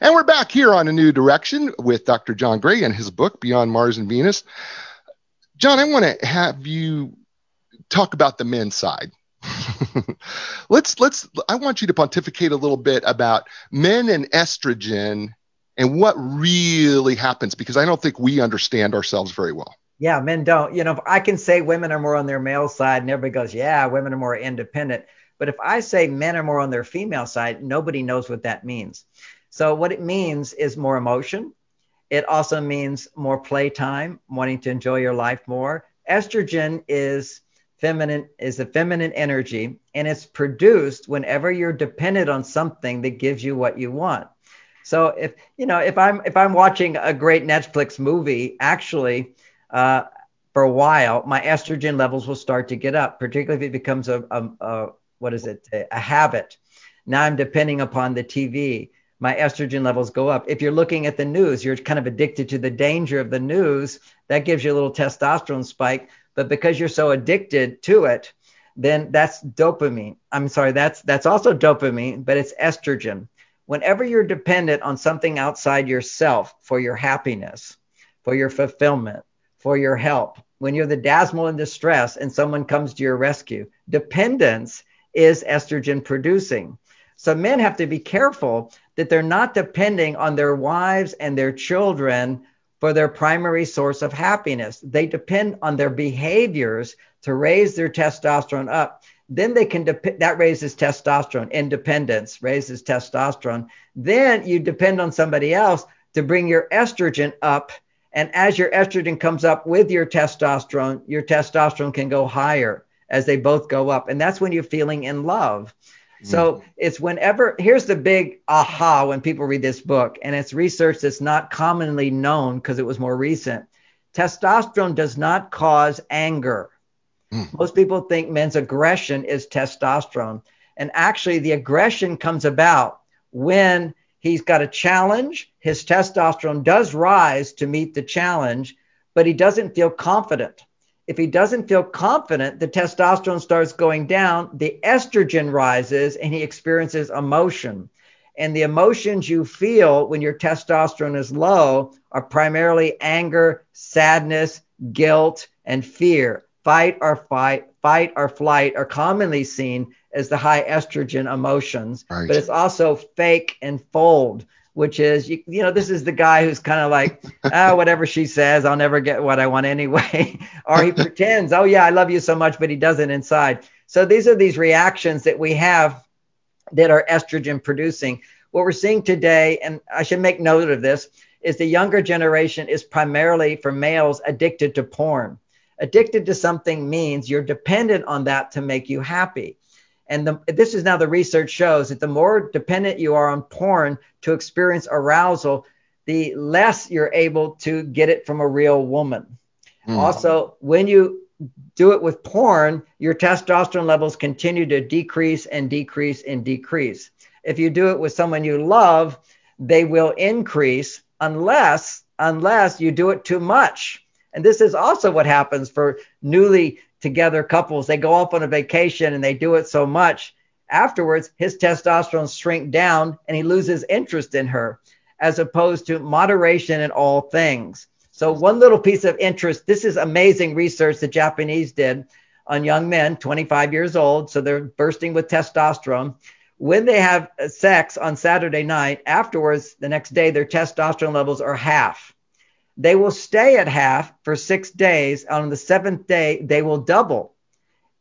And we're back here on a new direction with Dr. John Gray and his book, Beyond Mars and Venus. John, I want to have you talk about the men's side. let's let's I want you to pontificate a little bit about men and estrogen and what really happens because I don't think we understand ourselves very well. Yeah, men don't. You know, I can say women are more on their male side and everybody goes, "Yeah, women are more independent." But if I say men are more on their female side, nobody knows what that means. So what it means is more emotion. It also means more playtime, wanting to enjoy your life more. Estrogen is feminine is a feminine energy and it's produced whenever you're dependent on something that gives you what you want. So if you know if I'm if I'm watching a great Netflix movie, actually uh, for a while my estrogen levels will start to get up, particularly if it becomes a, a, a what is it a habit. Now I'm depending upon the TV. My estrogen levels go up. If you're looking at the news, you're kind of addicted to the danger of the news. That gives you a little testosterone spike but because you're so addicted to it, then that's dopamine. I'm sorry, that's that's also dopamine, but it's estrogen. Whenever you're dependent on something outside yourself for your happiness, for your fulfillment, for your help, when you're the dazzle in distress and someone comes to your rescue, dependence is estrogen producing. So men have to be careful that they're not depending on their wives and their children for their primary source of happiness. They depend on their behaviors to raise their testosterone up. Then they can dep- that raises testosterone. Independence raises testosterone. Then you depend on somebody else to bring your estrogen up. And as your estrogen comes up with your testosterone, your testosterone can go higher as they both go up. And that's when you're feeling in love. So mm-hmm. it's whenever, here's the big aha when people read this book, and it's research that's not commonly known because it was more recent. Testosterone does not cause anger. Mm. Most people think men's aggression is testosterone. And actually, the aggression comes about when he's got a challenge. His testosterone does rise to meet the challenge, but he doesn't feel confident. If he doesn't feel confident, the testosterone starts going down, the estrogen rises, and he experiences emotion. And the emotions you feel when your testosterone is low are primarily anger, sadness, guilt, and fear. Fight or fight, fight or flight are commonly seen as the high estrogen emotions, right. but it's also fake and fold, which is you, you know this is the guy who's kind of like ah whatever she says I'll never get what I want anyway, or he pretends oh yeah I love you so much but he doesn't inside. So these are these reactions that we have that are estrogen producing. What we're seeing today, and I should make note of this, is the younger generation is primarily for males addicted to porn. Addicted to something means you're dependent on that to make you happy. And the, this is now the research shows that the more dependent you are on porn to experience arousal, the less you're able to get it from a real woman. Mm. Also, when you do it with porn, your testosterone levels continue to decrease and decrease and decrease. If you do it with someone you love, they will increase unless unless you do it too much. And this is also what happens for newly together couples. They go off on a vacation and they do it so much. Afterwards, his testosterone shrink down and he loses interest in her, as opposed to moderation in all things. So one little piece of interest. This is amazing research the Japanese did on young men, 25 years old. So they're bursting with testosterone. When they have sex on Saturday night, afterwards, the next day, their testosterone levels are half. They will stay at half for six days. On the seventh day, they will double.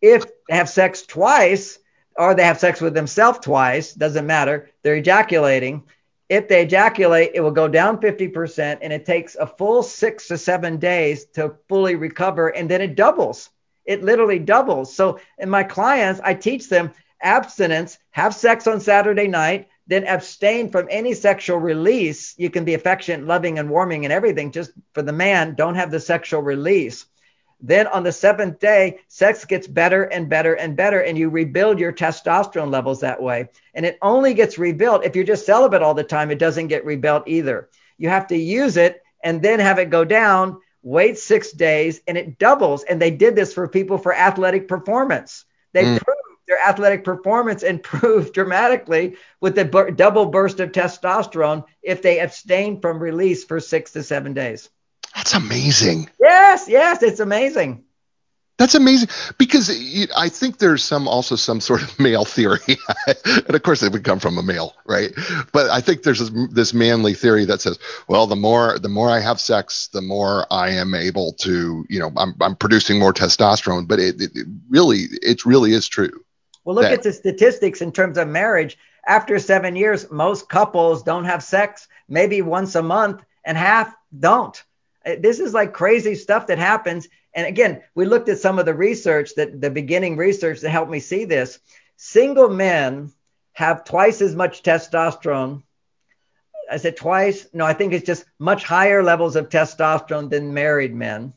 If they have sex twice, or they have sex with themselves twice, doesn't matter, they're ejaculating. If they ejaculate, it will go down 50%, and it takes a full six to seven days to fully recover, and then it doubles. It literally doubles. So, in my clients, I teach them abstinence, have sex on Saturday night, then abstain from any sexual release. You can be affectionate, loving, and warming and everything. Just for the man, don't have the sexual release. Then on the seventh day, sex gets better and better and better, and you rebuild your testosterone levels that way. And it only gets rebuilt if you're just celibate all the time, it doesn't get rebuilt either. You have to use it and then have it go down, wait six days, and it doubles. And they did this for people for athletic performance. They mm. proved their athletic performance improved dramatically with the bur- double burst of testosterone if they abstain from release for six to seven days. That's amazing. Yes, yes, it's amazing. That's amazing because I think there's some also some sort of male theory, and of course it would come from a male, right? But I think there's this, this, manly theory that says, well, the more the more I have sex, the more I am able to, you know, I'm, I'm producing more testosterone. But it, it really it really is true. Well, look that, at the statistics in terms of marriage. After seven years, most couples don't have sex maybe once a month, and half don't. Uh, this is like crazy stuff that happens. And again, we looked at some of the research that the beginning research that helped me see this. Single men have twice as much testosterone. I said twice. No, I think it's just much higher levels of testosterone than married men.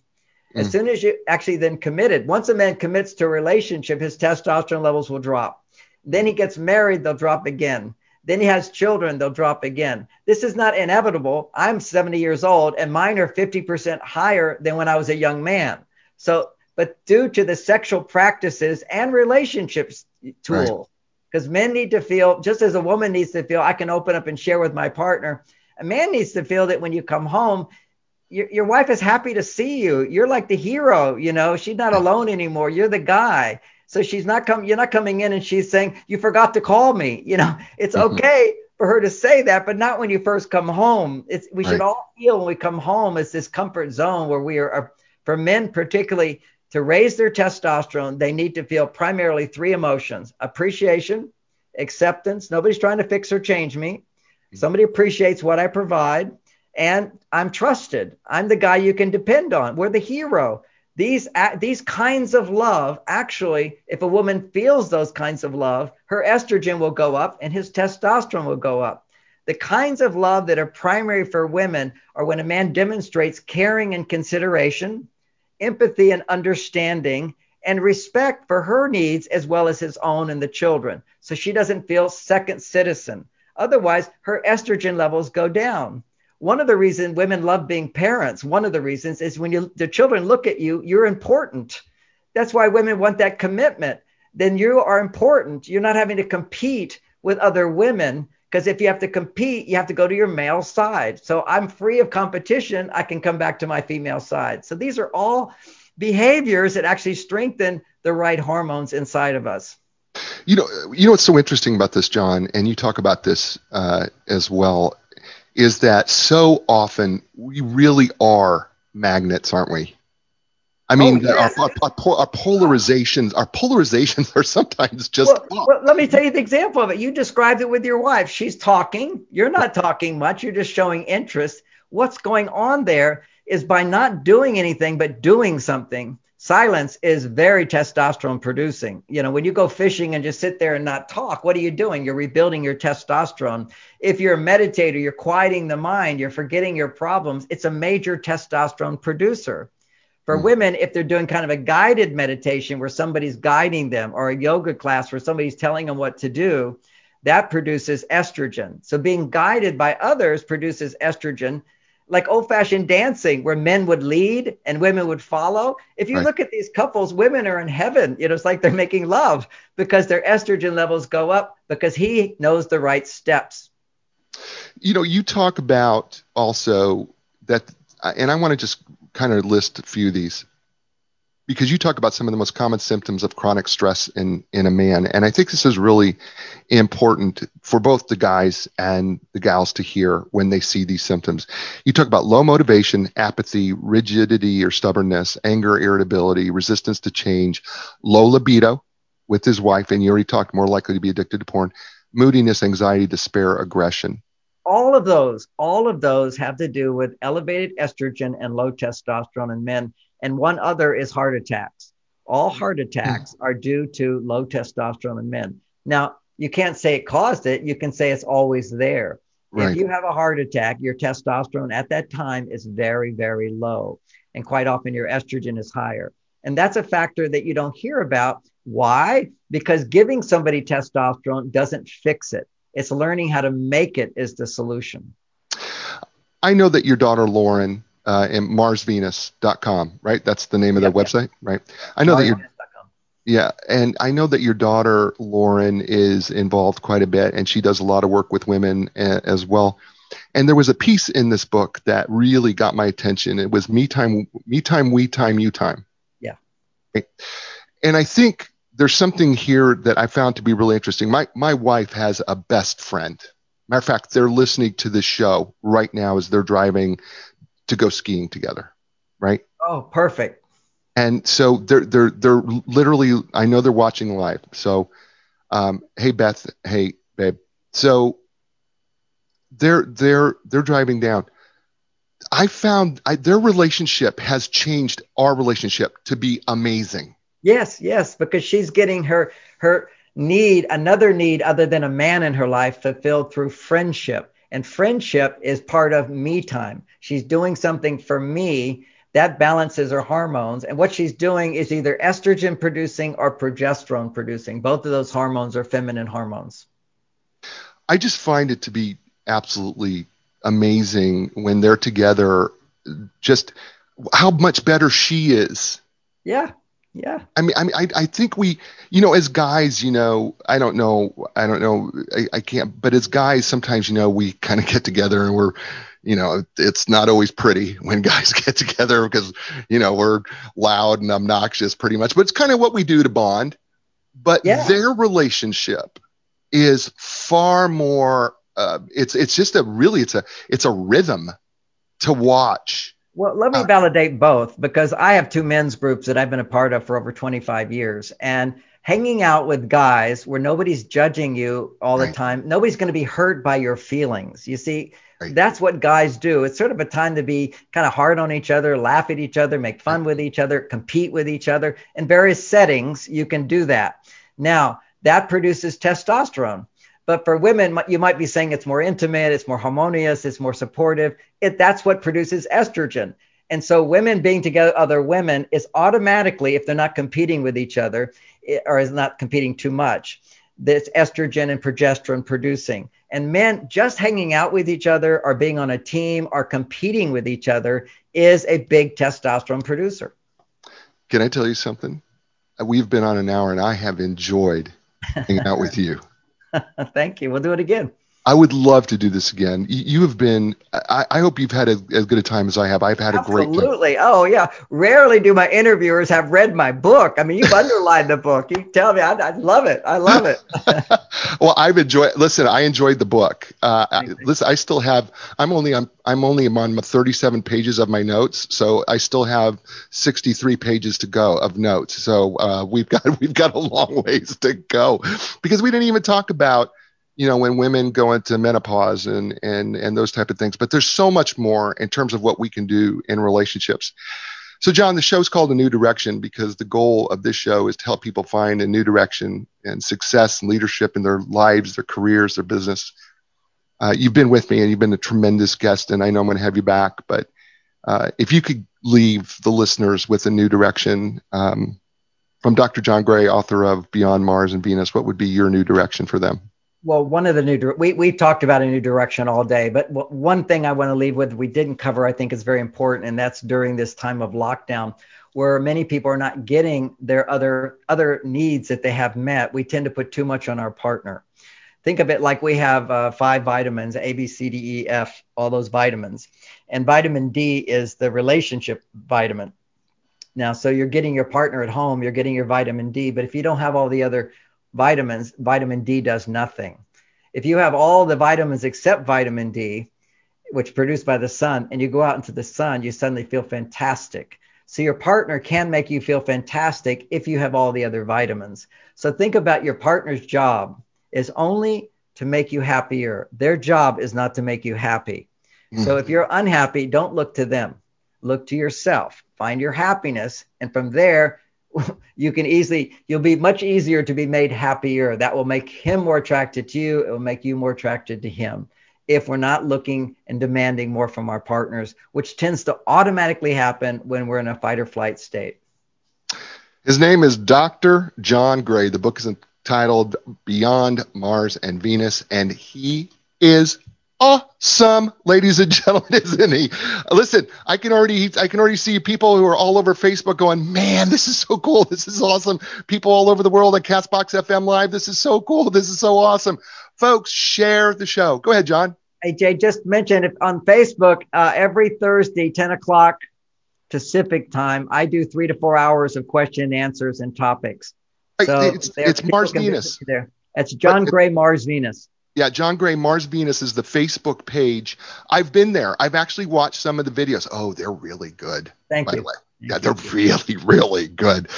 As mm. soon as you actually then committed, once a man commits to a relationship, his testosterone levels will drop. Then he gets married, they'll drop again. Then he has children, they'll drop again. This is not inevitable. I'm 70 years old and mine are 50% higher than when I was a young man. So, but due to the sexual practices and relationships tool, because right. men need to feel, just as a woman needs to feel, I can open up and share with my partner. A man needs to feel that when you come home, your, your wife is happy to see you. You're like the hero, you know, she's not alone anymore. You're the guy. So she's not coming, you're not coming in and she's saying, you forgot to call me. You know, it's mm-hmm. okay for her to say that, but not when you first come home. It's, we right. should all feel when we come home as this comfort zone where we are, are, for men particularly, to raise their testosterone, they need to feel primarily three emotions appreciation, acceptance. Nobody's trying to fix or change me. Mm-hmm. Somebody appreciates what I provide and I'm trusted. I'm the guy you can depend on. We're the hero. These these kinds of love actually, if a woman feels those kinds of love, her estrogen will go up and his testosterone will go up. The kinds of love that are primary for women are when a man demonstrates caring and consideration, empathy and understanding, and respect for her needs as well as his own and the children. So she doesn't feel second citizen. Otherwise, her estrogen levels go down. One of the reasons women love being parents, one of the reasons is when you, the children look at you, you're important. That's why women want that commitment. Then you are important. You're not having to compete with other women because if you have to compete, you have to go to your male side. So I'm free of competition. I can come back to my female side. So these are all behaviors that actually strengthen the right hormones inside of us. You know, you know what's so interesting about this, John, and you talk about this uh, as well, is that so often we really are magnets, aren't we? I mean, oh, yes. our, our, our, polarizations, our polarizations are sometimes just. Well, well, let me tell you the example of it. You described it with your wife. She's talking. You're not talking much. You're just showing interest. What's going on there is by not doing anything but doing something. Silence is very testosterone producing. You know, when you go fishing and just sit there and not talk, what are you doing? You're rebuilding your testosterone. If you're a meditator, you're quieting the mind, you're forgetting your problems. It's a major testosterone producer. For mm. women, if they're doing kind of a guided meditation where somebody's guiding them or a yoga class where somebody's telling them what to do, that produces estrogen. So being guided by others produces estrogen like old fashioned dancing where men would lead and women would follow. If you right. look at these couples, women are in heaven. You know, it's like they're making love because their estrogen levels go up because he knows the right steps. You know, you talk about also that, and I want to just kind of list a few of these because you talk about some of the most common symptoms of chronic stress in in a man and i think this is really important for both the guys and the gals to hear when they see these symptoms. You talk about low motivation apathy rigidity or stubbornness anger irritability resistance to change low libido with his wife and you already talked more likely to be addicted to porn moodiness anxiety despair aggression all of those all of those have to do with elevated estrogen and low testosterone in men and one other is heart attacks. All heart attacks mm-hmm. are due to low testosterone in men. Now, you can't say it caused it, you can say it's always there. Right. If you have a heart attack, your testosterone at that time is very, very low. And quite often your estrogen is higher. And that's a factor that you don't hear about. Why? Because giving somebody testosterone doesn't fix it. It's learning how to make it is the solution. I know that your daughter Lauren uh, and marsvenus.com, right? That's the name of yep, their website, right? I know that you're. Yeah, and I know that your daughter Lauren is involved quite a bit, and she does a lot of work with women a, as well. And there was a piece in this book that really got my attention. It was me time, me time, we time, you time. Yeah. Right? And I think there's something here that I found to be really interesting. My my wife has a best friend. Matter of fact, they're listening to this show right now as they're driving to go skiing together, right? Oh, perfect. And so they're they're they're literally I know they're watching live. So um, hey Beth, hey babe. So they're they're they're driving down. I found I, their relationship has changed our relationship to be amazing. Yes, yes, because she's getting her her need another need other than a man in her life fulfilled through friendship and friendship is part of me time. She's doing something for me that balances her hormones. And what she's doing is either estrogen producing or progesterone producing. Both of those hormones are feminine hormones. I just find it to be absolutely amazing when they're together, just how much better she is. Yeah. Yeah. I mean, I mean, I, I think we, you know, as guys, you know, I don't know, I don't know, I, I can't, but as guys, sometimes, you know, we kind of get together and we're, you know, it's not always pretty when guys get together because, you know, we're loud and obnoxious pretty much, but it's kind of what we do to bond. But yeah. their relationship is far more, uh, it's, it's just a really, it's a, it's a rhythm to watch well, let me uh, validate both because I have two men's groups that I've been a part of for over 25 years. And hanging out with guys where nobody's judging you all the time. Nobody's going to be hurt by your feelings. You see, Right. that's what guys do. It's sort of a time to be kind of hard on each other, laugh at each other, make fun with each other, compete with each other. In various settings, you can do that. Now, that produces testosterone. But for women, you might be saying it's more intimate, it's more harmonious, it's more supportive. It, that's what produces estrogen. And so, women being together other women is automatically, if they're not competing with each other or is not competing too much, that's estrogen and progesterone producing. And men just hanging out with each other or being on a team or competing with each other is a big testosterone producer. Can I tell you something? We've been on an hour and I have enjoyed hanging out with you. Thank you. We'll do it again. I would love to do this again. You, you have been, I, I hope you've had a, as good a time as I have. I've had a great time. Absolutely. Oh, yeah. Rarely do my interviewers have read my book. I mean, you've underlined the book. You tell me, I, I love it. I love it. well, I've enjoyed. Listen, I enjoyed the book. Uh, I, listen, I still have. I'm only. I'm. I'm only on my 37 pages of my notes, so I still have 63 pages to go of notes. So uh, we've got we've got a long ways to go because we didn't even talk about you know when women go into menopause and and and those type of things. But there's so much more in terms of what we can do in relationships. So, John, the show's called A New Direction because the goal of this show is to help people find a new direction and success and leadership in their lives, their careers, their business. Uh, you've been with me and you've been a tremendous guest, and I know I'm going to have you back. But uh, if you could leave the listeners with a new direction um, from Dr. John Gray, author of Beyond Mars and Venus, what would be your new direction for them? Well, one of the new, we, we talked about a new direction all day, but one thing I want to leave with we didn't cover, I think is very important, and that's during this time of lockdown where many people are not getting their other other needs that they have met. We tend to put too much on our partner. Think of it like we have uh, five vitamins A, B, C, D, E, F, all those vitamins. And vitamin D is the relationship vitamin. Now, so you're getting your partner at home, you're getting your vitamin D, but if you don't have all the other vitamins, vitamin D does nothing. If you have all the vitamins except vitamin D, which is produced by the sun, and you go out into the sun, you suddenly feel fantastic. So your partner can make you feel fantastic if you have all the other vitamins. So think about your partner's job is only to make you happier. Their job is not to make you happy. So mm-hmm. if you're unhappy, don't look to them. Look to yourself. Find your happiness, and from there, you can easily you'll be much easier to be made happier. That will make him more attracted to you. It will make you more attracted to him. If we're not looking and demanding more from our partners, which tends to automatically happen when we're in a fight or flight state. His name is Dr. John Gray. The book is entitled Beyond Mars and Venus, and he is awesome, ladies and gentlemen, isn't he? Listen, I can already I can already see people who are all over Facebook going, man, this is so cool. This is awesome. People all over the world at Castbox FM Live. This is so cool. This is so awesome. Folks, share the show. Go ahead, John. Hey Jay, just mentioned if on Facebook uh, every Thursday, 10 o'clock Pacific time, I do three to four hours of question and answers and topics. So it's it's Mars Venus. There. That's John Gray, Mars Venus. Yeah, John Gray, Mars Venus is the Facebook page. I've been there. I've actually watched some of the videos. Oh, they're really good. Thank by you. the way. Yeah, they're really, really good.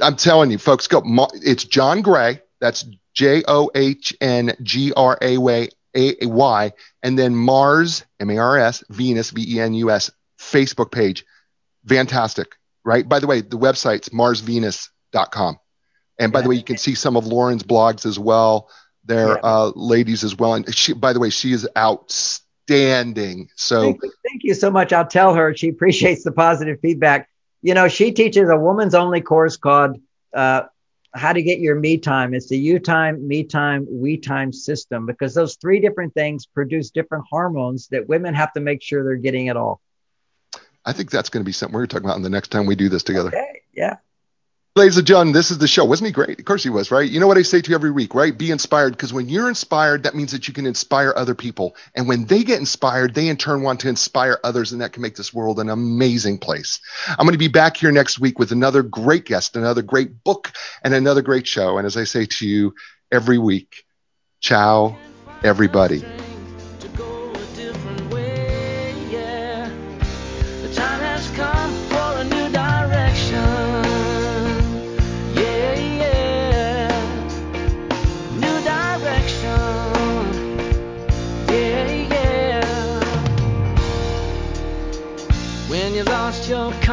I'm telling you, folks, go. It's John Gray. That's J O H N G R A Y, A Y, and then Mars, M A R S, Venus, V E N U S, Facebook page. Fantastic, right? By the way, the website's marsvenus.com. And by the way, you can see some of Lauren's blogs as well. They're Yeah. uh, ladies as well. And she, by the way, she is outstanding. So Thank, you- thank you so much. I'll tell her she appreciates the positive feedback. You know, she teaches a woman's only course called uh, How to Get Your Me Time. It's the you time, me time, we time system because those three different things produce different hormones that women have to make sure they're getting it all. I think that's going to be something we're talking about in the next time we do this together. Okay. Yeah. Ladies and gentlemen, this is the show. Wasn't he great? Of course he was, right? You know what I say to you every week, right? Be inspired because when you're inspired, that means that you can inspire other people. And when they get inspired, they in turn want to inspire others, and that can make this world an amazing place. I'm going to be back here next week with another great guest, another great book, and another great show. And as I say to you every week, ciao, everybody.